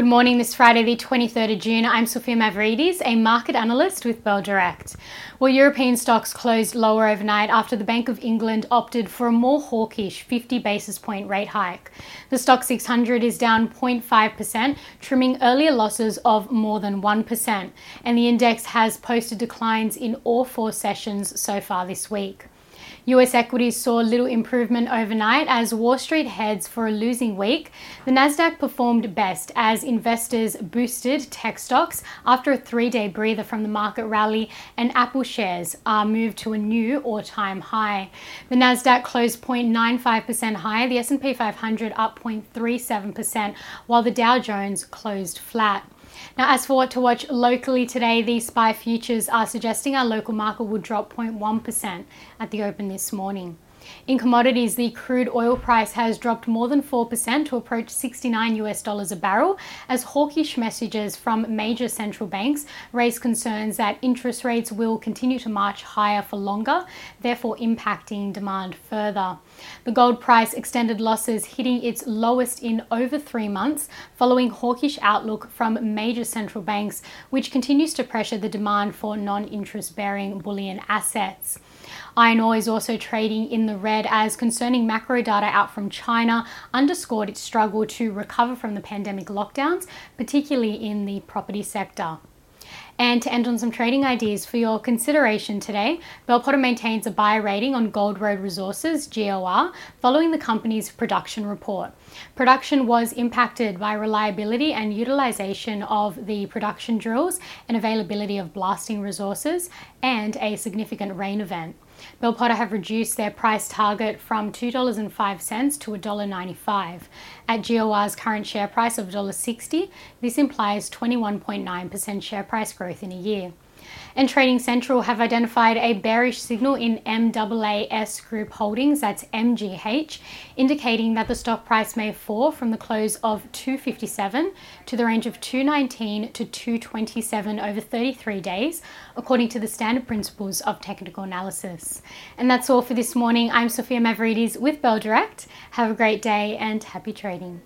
Good morning, this Friday, the 23rd of June. I'm Sophia Mavridis, a market analyst with Bell Direct. Well, European stocks closed lower overnight after the Bank of England opted for a more hawkish 50 basis point rate hike. The Stoxx 600 is down 0.5%, trimming earlier losses of more than 1%, and the index has posted declines in all four sessions so far this week. US equities saw little improvement overnight as Wall Street heads for a losing week. The Nasdaq performed best as investors boosted tech stocks after a 3-day breather from the market rally and Apple shares are moved to a new all-time high. The Nasdaq closed 0.95% higher, the S&P 500 up 0.37% while the Dow Jones closed flat. Now, as for what to watch locally today, the SPI futures are suggesting our local market will drop 0.1% at the open this morning. In commodities, the crude oil price has dropped more than 4% to approach 69 US dollars a barrel as hawkish messages from major central banks raise concerns that interest rates will continue to march higher for longer, therefore impacting demand further. The gold price extended losses hitting its lowest in over 3 months following hawkish outlook from major central banks which continues to pressure the demand for non-interest bearing bullion assets. Iron ore is also trading in the red as concerning macro data out from China underscored its struggle to recover from the pandemic lockdowns, particularly in the property sector. And to end on some trading ideas for your consideration today, Bell Potter maintains a buy rating on Gold Road Resources, GOR, following the company's production report. Production was impacted by reliability and utilization of the production drills and availability of blasting resources and a significant rain event. Bell Potter have reduced their price target from $2.05 to $1.95. At GOR's current share price of $1.60, this implies 21.9% share price growth in a year and Trading Central have identified a bearish signal in MAAS Group Holdings, that's MGH, indicating that the stock price may fall from the close of 257 to the range of 219 to 227 over 33 days, according to the standard principles of technical analysis. And that's all for this morning. I'm Sophia Mavridis with Bell Direct. Have a great day and happy trading.